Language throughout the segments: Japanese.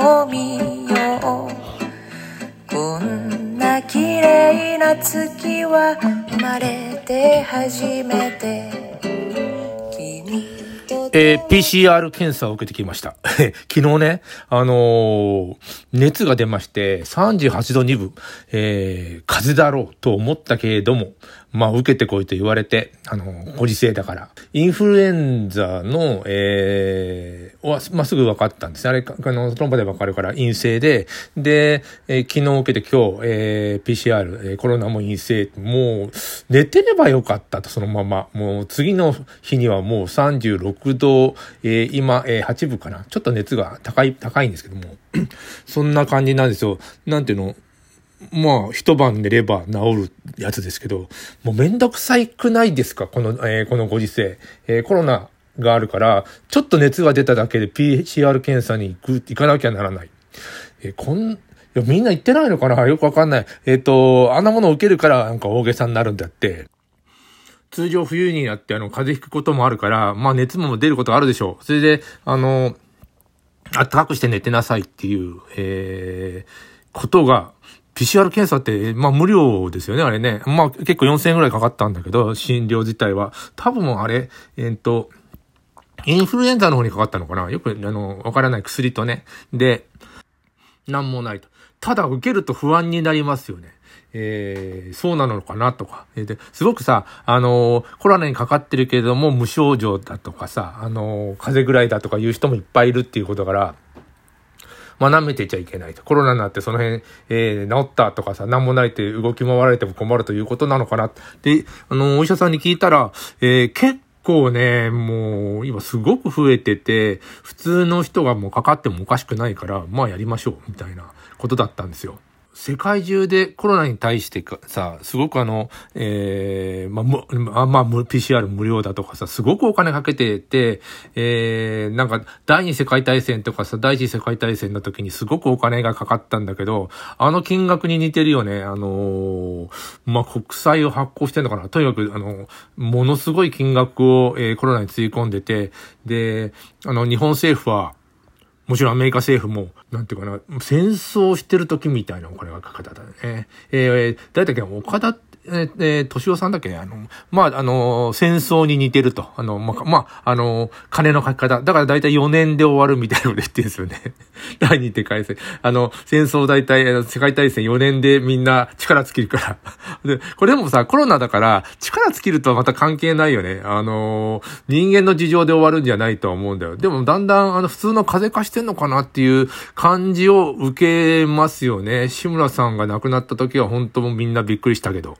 を見ようこんな綺麗な月は生まれて初めて君とえー PCR 検査を受けてきました。昨日ね、あのー熱が出まして、38度2分、えー風邪だろうと思ったけれども、まあ、受けてこいと言われて、あのご時世だから。インフルエンザの、えー、は、まあ、すぐ分かったんです。あれ、あの、その場で分かるから陰性で、で、えー昨日受けて今日、えー PCR、えーコロナも陰性、もう、寝てればよかったと、そのまま。もう、次の日にはもう36度、えー今、えー8分かな。ちょっと熱が高い、高いんですけども。そんな感じなんですよ。なんていうの？まあ、一晩寝れば治るやつですけど、もうめんどくさいくないですか？この、えーこのご時世。えーコロナがあるから、ちょっと熱が出ただけで PCR 検査に行く、行かなきゃならない。えーこん、いや、みんな行ってないのかな？よくわかんない。えっ、と、あんなものを受けるからなんか大げさになるんだって。通常冬になってあの、風邪ひくこともあるから、まあ熱も出ることあるでしょう。それで、あの、あったかくして寝てなさいっていう、えー、ことが、PCR 検査って、まあ無料ですよね、あれね。まあ結構4000円ぐらいかかったんだけど、診療自体は。多分あれ、えーっと、インフルエンザの方にかかったのかな？よく、あの、わからない薬とね。で、なんもないと。ただ受けると不安になりますよね。えー、そうなのかなとか。えで、すごくさ、あのーコロナにかかってるけれども無症状だとかさ、あのー風邪ぐらいだとかいう人もいっぱいいるっていうことから、まあ、舐めてちゃいけないと。コロナになってその辺、えー、治ったとかさ、なんもないって動き回られても困るということなのかな。で、あの、お医者さんに聞いたら、えー、結構ね、もう、今すごく増えてて、普通の人がもうかかってもおかしくないから、まあやりましょう、みたいなことだったんですよ。世界中でコロナに対してかさ、すごくあの、えー、まあ、む、あまあ、PCR 無料だとかさ、すごくお金かけてて、えー、なんか、第二次世界大戦とかさ、第一次世界大戦の時にすごくお金がかかったんだけど、あの金額に似てるよね。あのーまあ、国債を発行してんのかな。とにかく、あの、ものすごい金額を、えーコロナにつぎ込んでて、で、あの、日本政府は、もちろんアメリカ政府も、なんていうかな、戦争してる時みたいなお金がかかったんだね。えー、誰だっけ、岡田、え、えー、敏夫さんだっけ、あの、まあ、あの、戦争に似てると。あの、まあ、まあ、あの、金の書き方。だから大体4年で終わるみたいなので言ってるんですよね。第二次大戦。あの、戦争大体、世界大戦4年でみんな力尽きるから。で、これでもさ、コロナだから、力尽きるとはまた関係ないよね。あの、人間の事情で終わるんじゃないとは思うんだよ。でも、だんだん、あの、普通の風化してんのかなっていう感じを受けますよね。志村さんが亡くなった時は本当もみんなびっくりしたけど。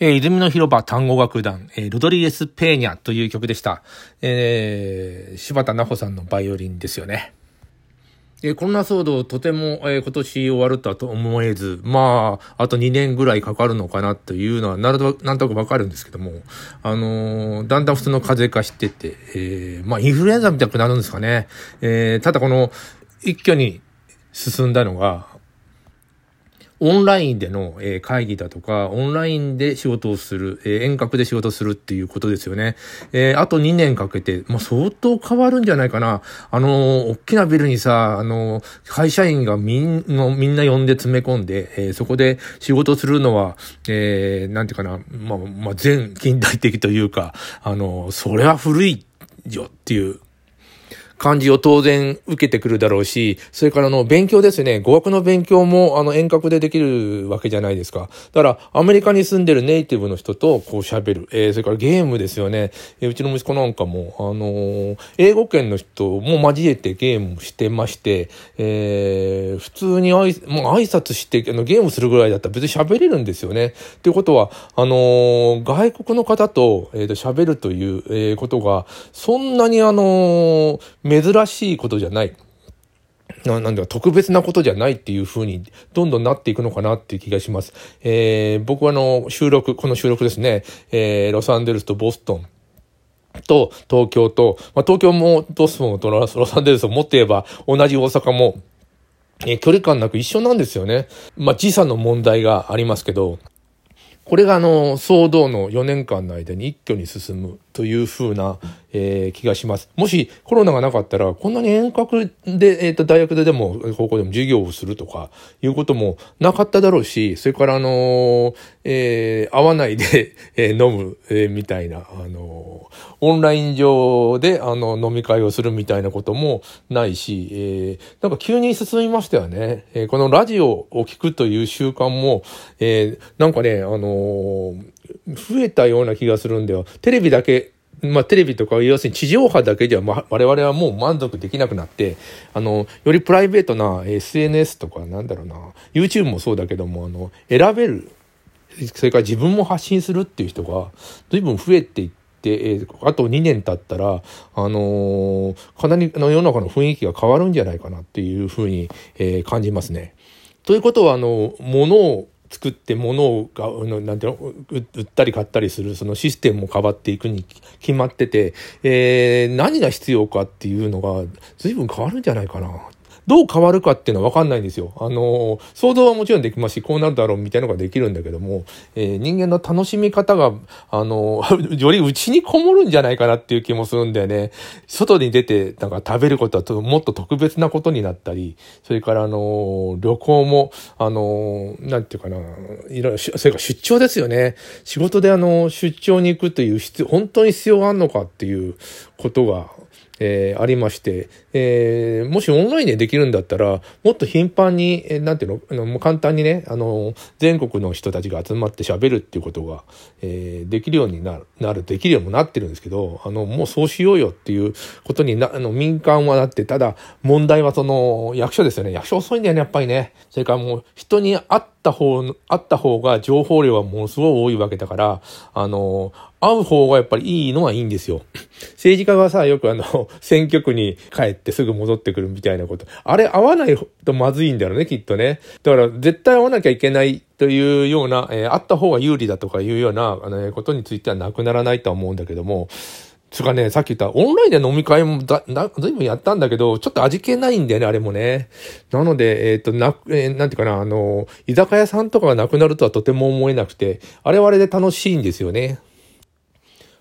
えー、泉の広場単語楽団、えー、ロドリゲス・ペーニャという曲でした。えー、柴田奈穂さんのバイオリンですよね。えー、コロナ騒動とても、えー、今年終わるとは思えず、まあ、あと2年ぐらいかかるのかなというのは、なると、なんとなくわかるんですけども、あのー、だんだん普通の風邪化してて、えー、まあ、インフルエンザみたいになるんですかね。えー、ただこの、一挙に進んだのが、オンラインでの、え会議だとか、オンラインで仕事をする、え遠隔で仕事するっていうことですよね。え、あと2年かけて、もう相当変わるんじゃないかな。あの大きなビルにさ、あの会社員がみんのみんな呼んで詰め込んで、え、そこで仕事するのは、えー、なんていうかな、まあ、まあ、全近代的というか、あのそれは古いよっていう感じを当然受けてくるだろうし、それからの、勉強ですね。語学の勉強もあの、遠隔でできるわけじゃないですか。だから、アメリカに住んでるネイティブの人とこう喋る。えー、それからゲームですよね。えー、うちの息子なんかも、あのー、英語圏の人も交えてゲームしてまして、えー、普通にあい、まあ、挨拶して、あの、ゲームするぐらいだったら別に喋れるんですよね。っていうことは、あのー、外国の方と、えー、と喋るという、えー、ことが、そんなにあのー、珍しいことじゃない。ななんだ特別なことじゃないっていう風にどんどんなっていくのかなっていう気がします。えー、僕はあの収録、この収録ですね、えー、ロサンゼルスとボストン、と東京と、まあ、東京もボストンとロサンゼルスを持って言えば同じ大阪も、えー、距離感なく一緒なんですよね。まあ、時差の問題がありますけど、これがあの、騒動の4年間の間に一挙に進むというふうな、えー、気がします。もしコロナがなかったら、こんなに遠隔で、えっ、ー、と、大学ででも、高校でも授業をするとか、いうこともなかっただろうし、それからあのー、えー、会わないで、えー、飲む、えー、みたいな、あのー、オンライン上で、あの、飲み会をするみたいなこともないし、えー、なんか急に進みましたよね。えー、このラジオを聞くという習慣も、えー、なんかね、あのー、増えたような気がするんだよ。テレビだけまあ、テレビとか、要するに地上波だけでは、ま、我々はもう満足できなくなって、あの、よりプライベートな SNS とか、なんだろうな、YouTube もそうだけども、あの、選べる、それから自分も発信するっていう人が、随分増えていって、えあと2年経ったら、あの、かなりの世の中の雰囲気が変わるんじゃないかなっていうふうに、えー、感じますね。ということは、あの、ものを作って物をなんていうの売ったり買ったりするそのシステムも変わっていくに決まってて、えー、何が必要かっていうのが随分変わるんじゃないかな。どう変わるかっていうのは分かんないんですよ。あの、想像はもちろんできますし、こうなるだろうみたいなのができるんだけども、えー、人間の楽しみ方が、あの、より内にこもるんじゃないかなっていう気もするんだよね。外に出て、なんか食べることはもっと特別なことになったり、それからあの、旅行も、あの、なんていうかな、いろいろ、それから出張ですよね。仕事であの、出張に行くという必要、本当に必要があるのかっていうことが、えー、ありまして、えー、もしオンラインでできるんだったら、もっと頻繁に、えー、なんていうの、もう簡単にね、あの、全国の人たちが集まって喋るっていうことが、えー、できるようになる、なる、できるようになってるんですけど、あの、もうそうしようよっていうことにな、あの、民間はなって、ただ、問題はその、役所ですよね。役所遅いんだよね、やっぱりね。それからもう、人に会った方、会った方が情報量はものすごい多いわけだから、あの、会う方がやっぱりいいのはいいんですよ。政治家がさ、よくあの、選挙区に帰ってすぐ戻ってくるみたいなこと。あれ会わないとまずいんだろうね、きっとね。だから絶対会わなきゃいけないというような、えー、会った方が有利だとかいうような、あの、ことについてはなくならないとは思うんだけども、つかね、さっき言ったオンラインで飲み会もだ、だ、ずいぶんやったんだけど、ちょっと味気ないんだよね、あれもね。なので、えっ、ー、と、な、えー、なんていうかな、あの、居酒屋さんとかがなくなるとはとても思えなくて、あれはあれで楽しいんですよね。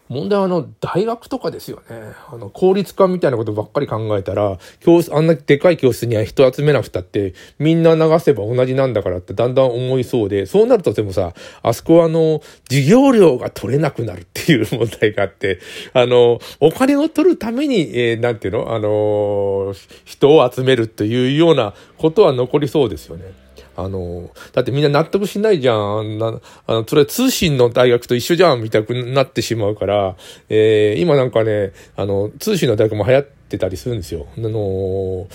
問題はあの、大学とかですよね。あの、効率化みたいなことばっかり考えたら、教室、あんなでかい教室には人集めなくたって、みんな流せば同じなんだからってだんだん思いそうで、そうなるとでもさ、あそこはあの、授業料が取れなくなるっていう問題があって、あの、お金を取るために、えー、なんていうの？あの、人を集めるというようなことは残りそうですよね。あの、だってみんな納得しないじゃん。なあの、それ通信の大学と一緒じゃん、みたいになってしまうから、えー、今なんかね、あの、通信の大学も流行って、ってたりするんですよ。あの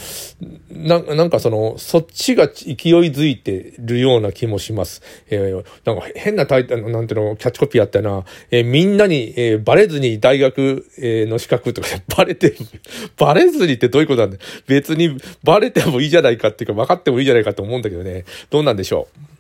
な、なんかその、そっちが勢いづいてるような気もします。えー、なんか変なタイトル、なんていうの、キャッチコピーあったよな、えー、みんなに、えー、バレずに大学、えー、の資格とか、バレて、バレずにってどういうことなんだ別にバレてもいいじゃないかっていうか、分かってもいいじゃないかと思うんだけどね。どうなんでしょう？